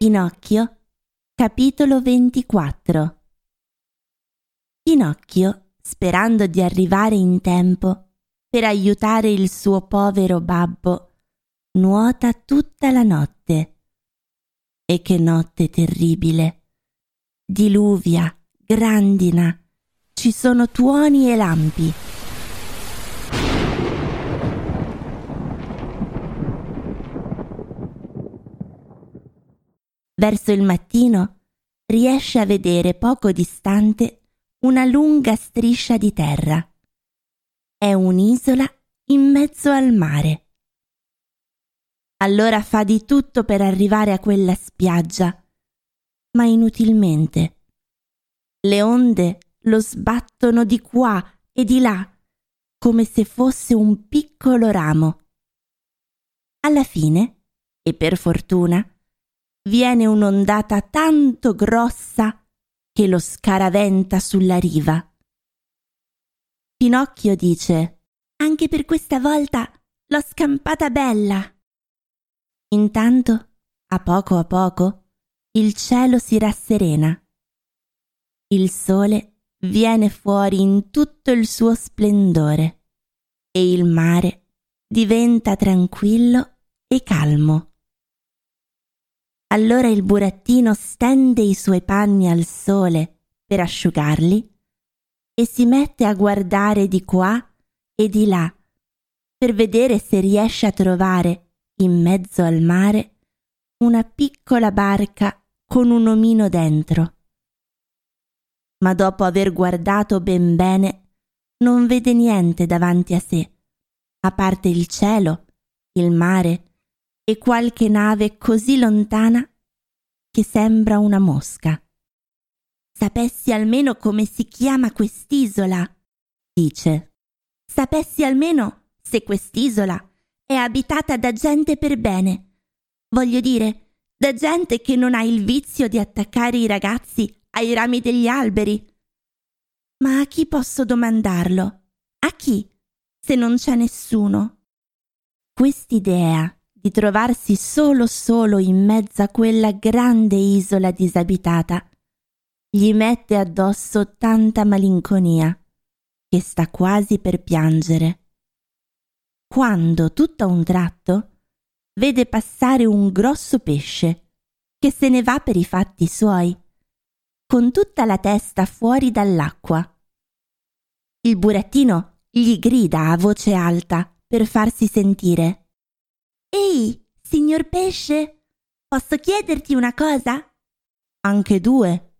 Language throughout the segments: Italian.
Pinocchio, capitolo 24 Pinocchio, sperando di arrivare in tempo per aiutare il suo povero babbo, nuota tutta la notte. E che notte terribile! Diluvia, grandina, ci sono tuoni e lampi. Verso il mattino riesce a vedere poco distante una lunga striscia di terra. È un'isola in mezzo al mare. Allora fa di tutto per arrivare a quella spiaggia, ma inutilmente. Le onde lo sbattono di qua e di là, come se fosse un piccolo ramo. Alla fine, e per fortuna, viene un'ondata tanto grossa che lo scaraventa sulla riva. Pinocchio dice Anche per questa volta l'ho scampata bella. Intanto, a poco a poco, il cielo si rasserena. Il sole viene fuori in tutto il suo splendore e il mare diventa tranquillo e calmo. Allora il burattino stende i suoi panni al sole per asciugarli e si mette a guardare di qua e di là per vedere se riesce a trovare in mezzo al mare una piccola barca con un omino dentro. Ma dopo aver guardato ben bene, non vede niente davanti a sé, a parte il cielo, il mare e qualche nave così lontana che sembra una mosca. Sapessi almeno come si chiama quest'isola, dice. Sapessi almeno se quest'isola è abitata da gente per bene. Voglio dire, da gente che non ha il vizio di attaccare i ragazzi ai rami degli alberi. Ma a chi posso domandarlo? A chi? Se non c'è nessuno. Quest'idea di trovarsi solo solo in mezzo a quella grande isola disabitata, gli mette addosso tanta malinconia che sta quasi per piangere. Quando, tutto a un tratto, vede passare un grosso pesce che se ne va per i fatti suoi, con tutta la testa fuori dall'acqua. Il burattino gli grida a voce alta per farsi sentire. Ehi, signor pesce, posso chiederti una cosa? Anche due,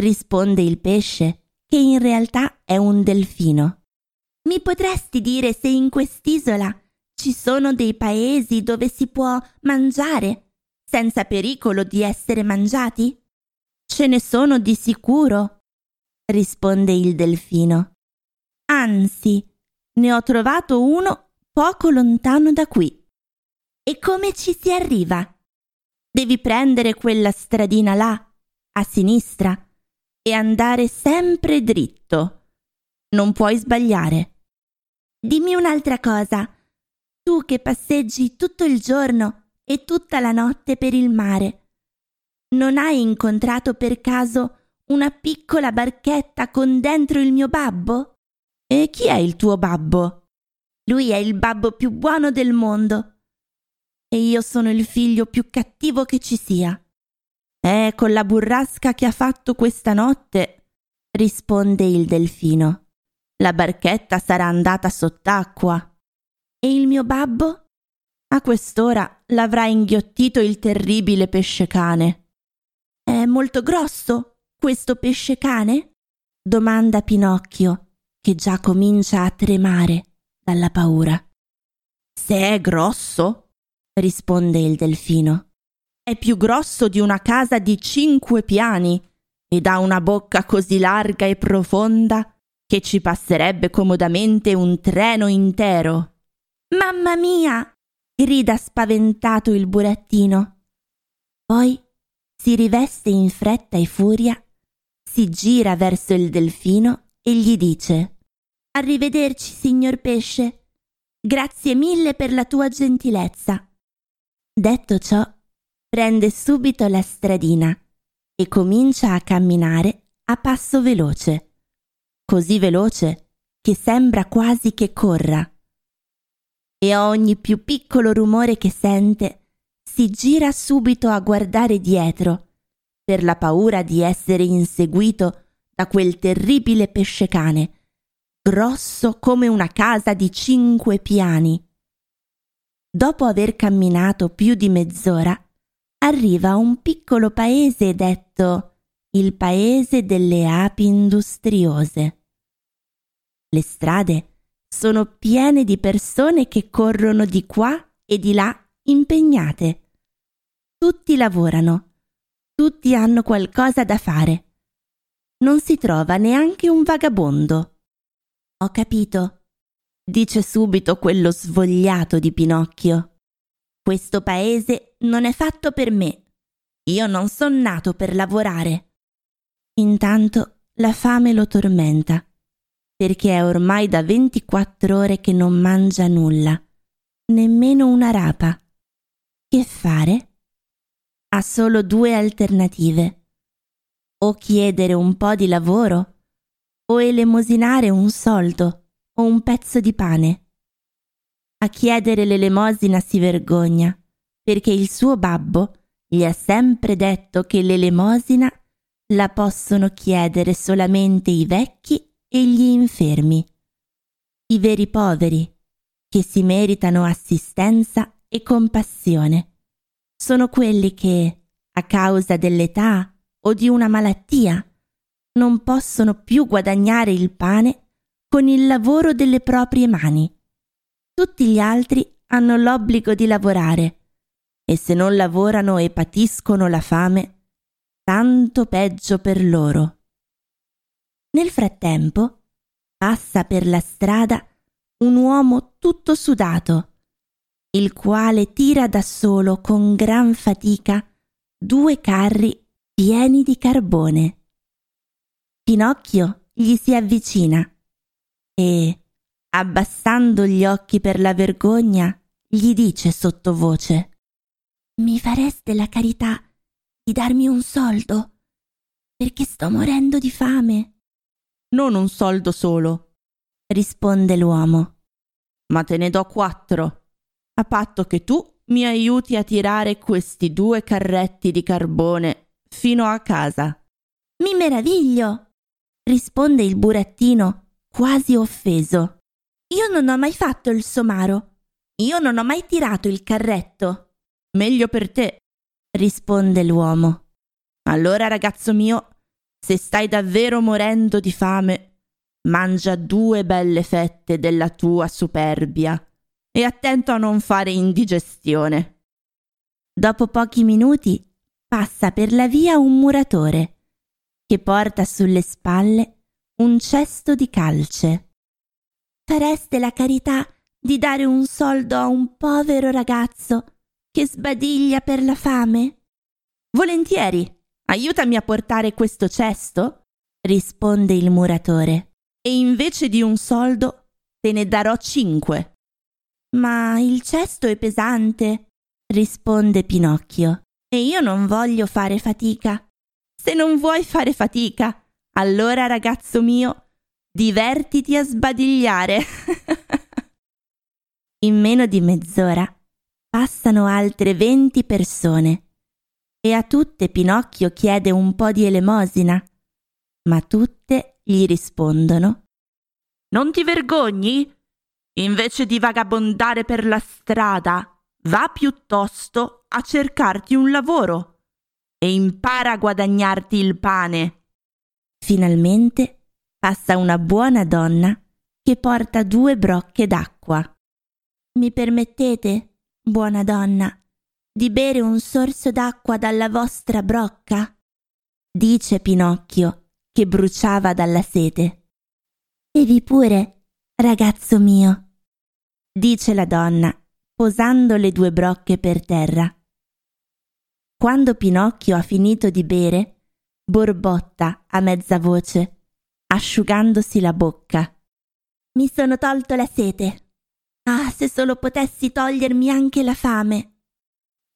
risponde il pesce, che in realtà è un delfino. Mi potresti dire se in quest'isola ci sono dei paesi dove si può mangiare senza pericolo di essere mangiati? Ce ne sono di sicuro, risponde il delfino. Anzi, ne ho trovato uno poco lontano da qui. E come ci si arriva? Devi prendere quella stradina là, a sinistra, e andare sempre dritto. Non puoi sbagliare. Dimmi un'altra cosa. Tu che passeggi tutto il giorno e tutta la notte per il mare, non hai incontrato per caso una piccola barchetta con dentro il mio babbo? E chi è il tuo babbo? Lui è il babbo più buono del mondo e io sono il figlio più cattivo che ci sia. Eh, con la burrasca che ha fatto questa notte, risponde il delfino. La barchetta sarà andata sott'acqua. E il mio babbo? A quest'ora l'avrà inghiottito il terribile pesce cane. È molto grosso questo pesce cane? domanda Pinocchio, che già comincia a tremare dalla paura. Se è grosso, risponde il delfino. È più grosso di una casa di cinque piani ed ha una bocca così larga e profonda che ci passerebbe comodamente un treno intero. Mamma mia! grida spaventato il burattino. Poi si riveste in fretta e furia, si gira verso il delfino e gli dice Arrivederci, signor pesce. Grazie mille per la tua gentilezza. Detto ciò, prende subito la stradina e comincia a camminare a passo veloce, così veloce che sembra quasi che corra. E a ogni più piccolo rumore che sente, si gira subito a guardare dietro, per la paura di essere inseguito da quel terribile pesce-cane, grosso come una casa di cinque piani. Dopo aver camminato più di mezz'ora, arriva a un piccolo paese detto il paese delle api industriose. Le strade sono piene di persone che corrono di qua e di là impegnate. Tutti lavorano, tutti hanno qualcosa da fare. Non si trova neanche un vagabondo. Ho capito, dice subito quello svogliato di Pinocchio. Questo paese non è fatto per me. Io non son nato per lavorare. Intanto la fame lo tormenta, perché è ormai da 24 ore che non mangia nulla, nemmeno una rapa. Che fare? Ha solo due alternative. O chiedere un po' di lavoro, o elemosinare un soldo o un pezzo di pane. A chiedere l'elemosina si vergogna, perché il suo babbo gli ha sempre detto che l'elemosina la possono chiedere solamente i vecchi e gli infermi, i veri poveri, che si meritano assistenza e compassione. Sono quelli che, a causa dell'età o di una malattia, non possono più guadagnare il pane con il lavoro delle proprie mani tutti gli altri hanno l'obbligo di lavorare e se non lavorano e patiscono la fame, tanto peggio per loro. Nel frattempo passa per la strada un uomo tutto sudato, il quale tira da solo con gran fatica due carri pieni di carbone. Pinocchio gli si avvicina e, abbassando gli occhi per la vergogna, gli dice sottovoce Mi fareste la carità di darmi un soldo, perché sto morendo di fame. Non un soldo solo, risponde l'uomo, ma te ne do quattro, a patto che tu mi aiuti a tirare questi due carretti di carbone fino a casa. Mi meraviglio, risponde il burattino quasi offeso. Io non ho mai fatto il somaro. Io non ho mai tirato il carretto. Meglio per te, risponde l'uomo. Allora, ragazzo mio, se stai davvero morendo di fame, mangia due belle fette della tua superbia e attento a non fare indigestione. Dopo pochi minuti passa per la via un muratore che porta sulle spalle un cesto di calce. Fareste la carità di dare un soldo a un povero ragazzo che sbadiglia per la fame? Volentieri. Aiutami a portare questo cesto? risponde il muratore. E invece di un soldo te ne darò cinque. Ma il cesto è pesante, risponde Pinocchio, e io non voglio fare fatica. Se non vuoi fare fatica, allora ragazzo mio, Divertiti a sbadigliare. In meno di mezz'ora passano altre venti persone e a tutte Pinocchio chiede un po' di elemosina, ma tutte gli rispondono Non ti vergogni? Invece di vagabondare per la strada, va piuttosto a cercarti un lavoro e impara a guadagnarti il pane. Finalmente passa una buona donna che porta due brocche d'acqua. Mi permettete, buona donna, di bere un sorso d'acqua dalla vostra brocca? dice Pinocchio, che bruciava dalla sete. Bevi pure, ragazzo mio, dice la donna, posando le due brocche per terra. Quando Pinocchio ha finito di bere, borbotta a mezza voce asciugandosi la bocca. Mi sono tolto la sete. Ah, se solo potessi togliermi anche la fame.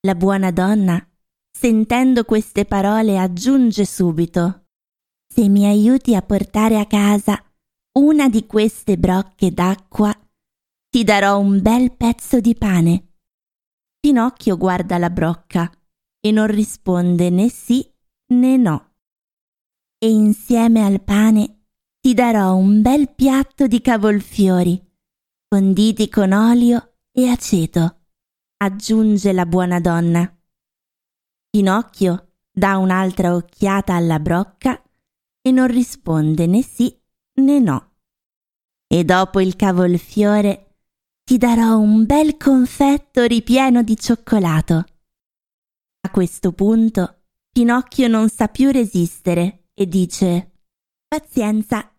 La buona donna sentendo queste parole aggiunge subito Se mi aiuti a portare a casa una di queste brocche d'acqua, ti darò un bel pezzo di pane. Pinocchio guarda la brocca e non risponde né sì né no. E insieme al pane ti darò un bel piatto di cavolfiori, conditi con olio e aceto, aggiunge la buona donna. Pinocchio dà un'altra occhiata alla brocca e non risponde né sì né no. E dopo il cavolfiore ti darò un bel confetto ripieno di cioccolato. A questo punto Pinocchio non sa più resistere e dice Pazienza,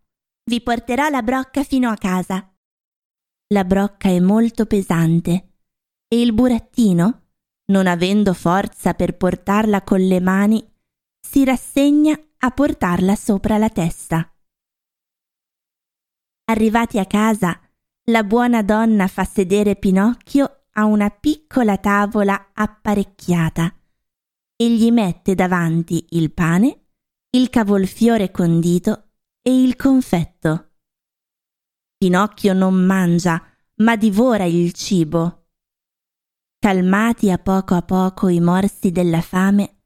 vi porterò la brocca fino a casa. La brocca è molto pesante e il burattino non avendo forza per portarla con le mani, si rassegna a portarla sopra la testa. Arrivati a casa, la buona donna fa sedere Pinocchio a una piccola tavola apparecchiata e gli mette davanti il pane, il cavolfiore condito e il confetto. Pinocchio non mangia, ma divora il cibo calmati a poco a poco i morsi della fame,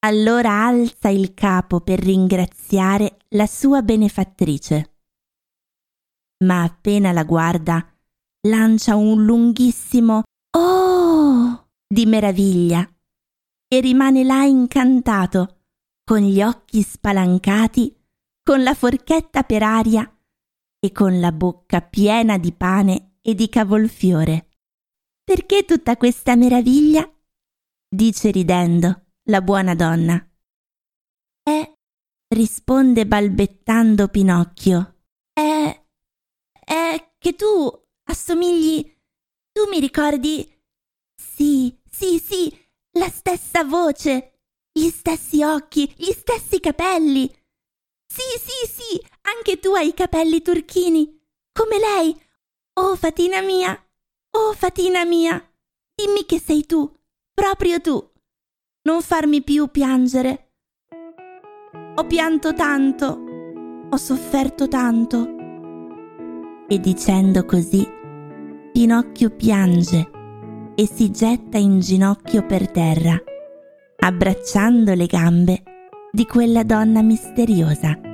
allora alza il capo per ringraziare la sua benefattrice. Ma appena la guarda, lancia un lunghissimo Oh di meraviglia e rimane là incantato, con gli occhi spalancati, con la forchetta per aria e con la bocca piena di pane e di cavolfiore. Perché tutta questa meraviglia? dice ridendo la buona donna. È, risponde balbettando Pinocchio, è, è che tu assomigli, tu mi ricordi, sì, sì, sì, la stessa voce, gli stessi occhi, gli stessi capelli. Sì, sì, sì, anche tu hai i capelli turchini, come lei. Oh, fatina mia, Oh, fatina mia, dimmi che sei tu, proprio tu. Non farmi più piangere. Ho pianto tanto, ho sofferto tanto. E dicendo così, Pinocchio piange e si getta in ginocchio per terra, abbracciando le gambe di quella donna misteriosa.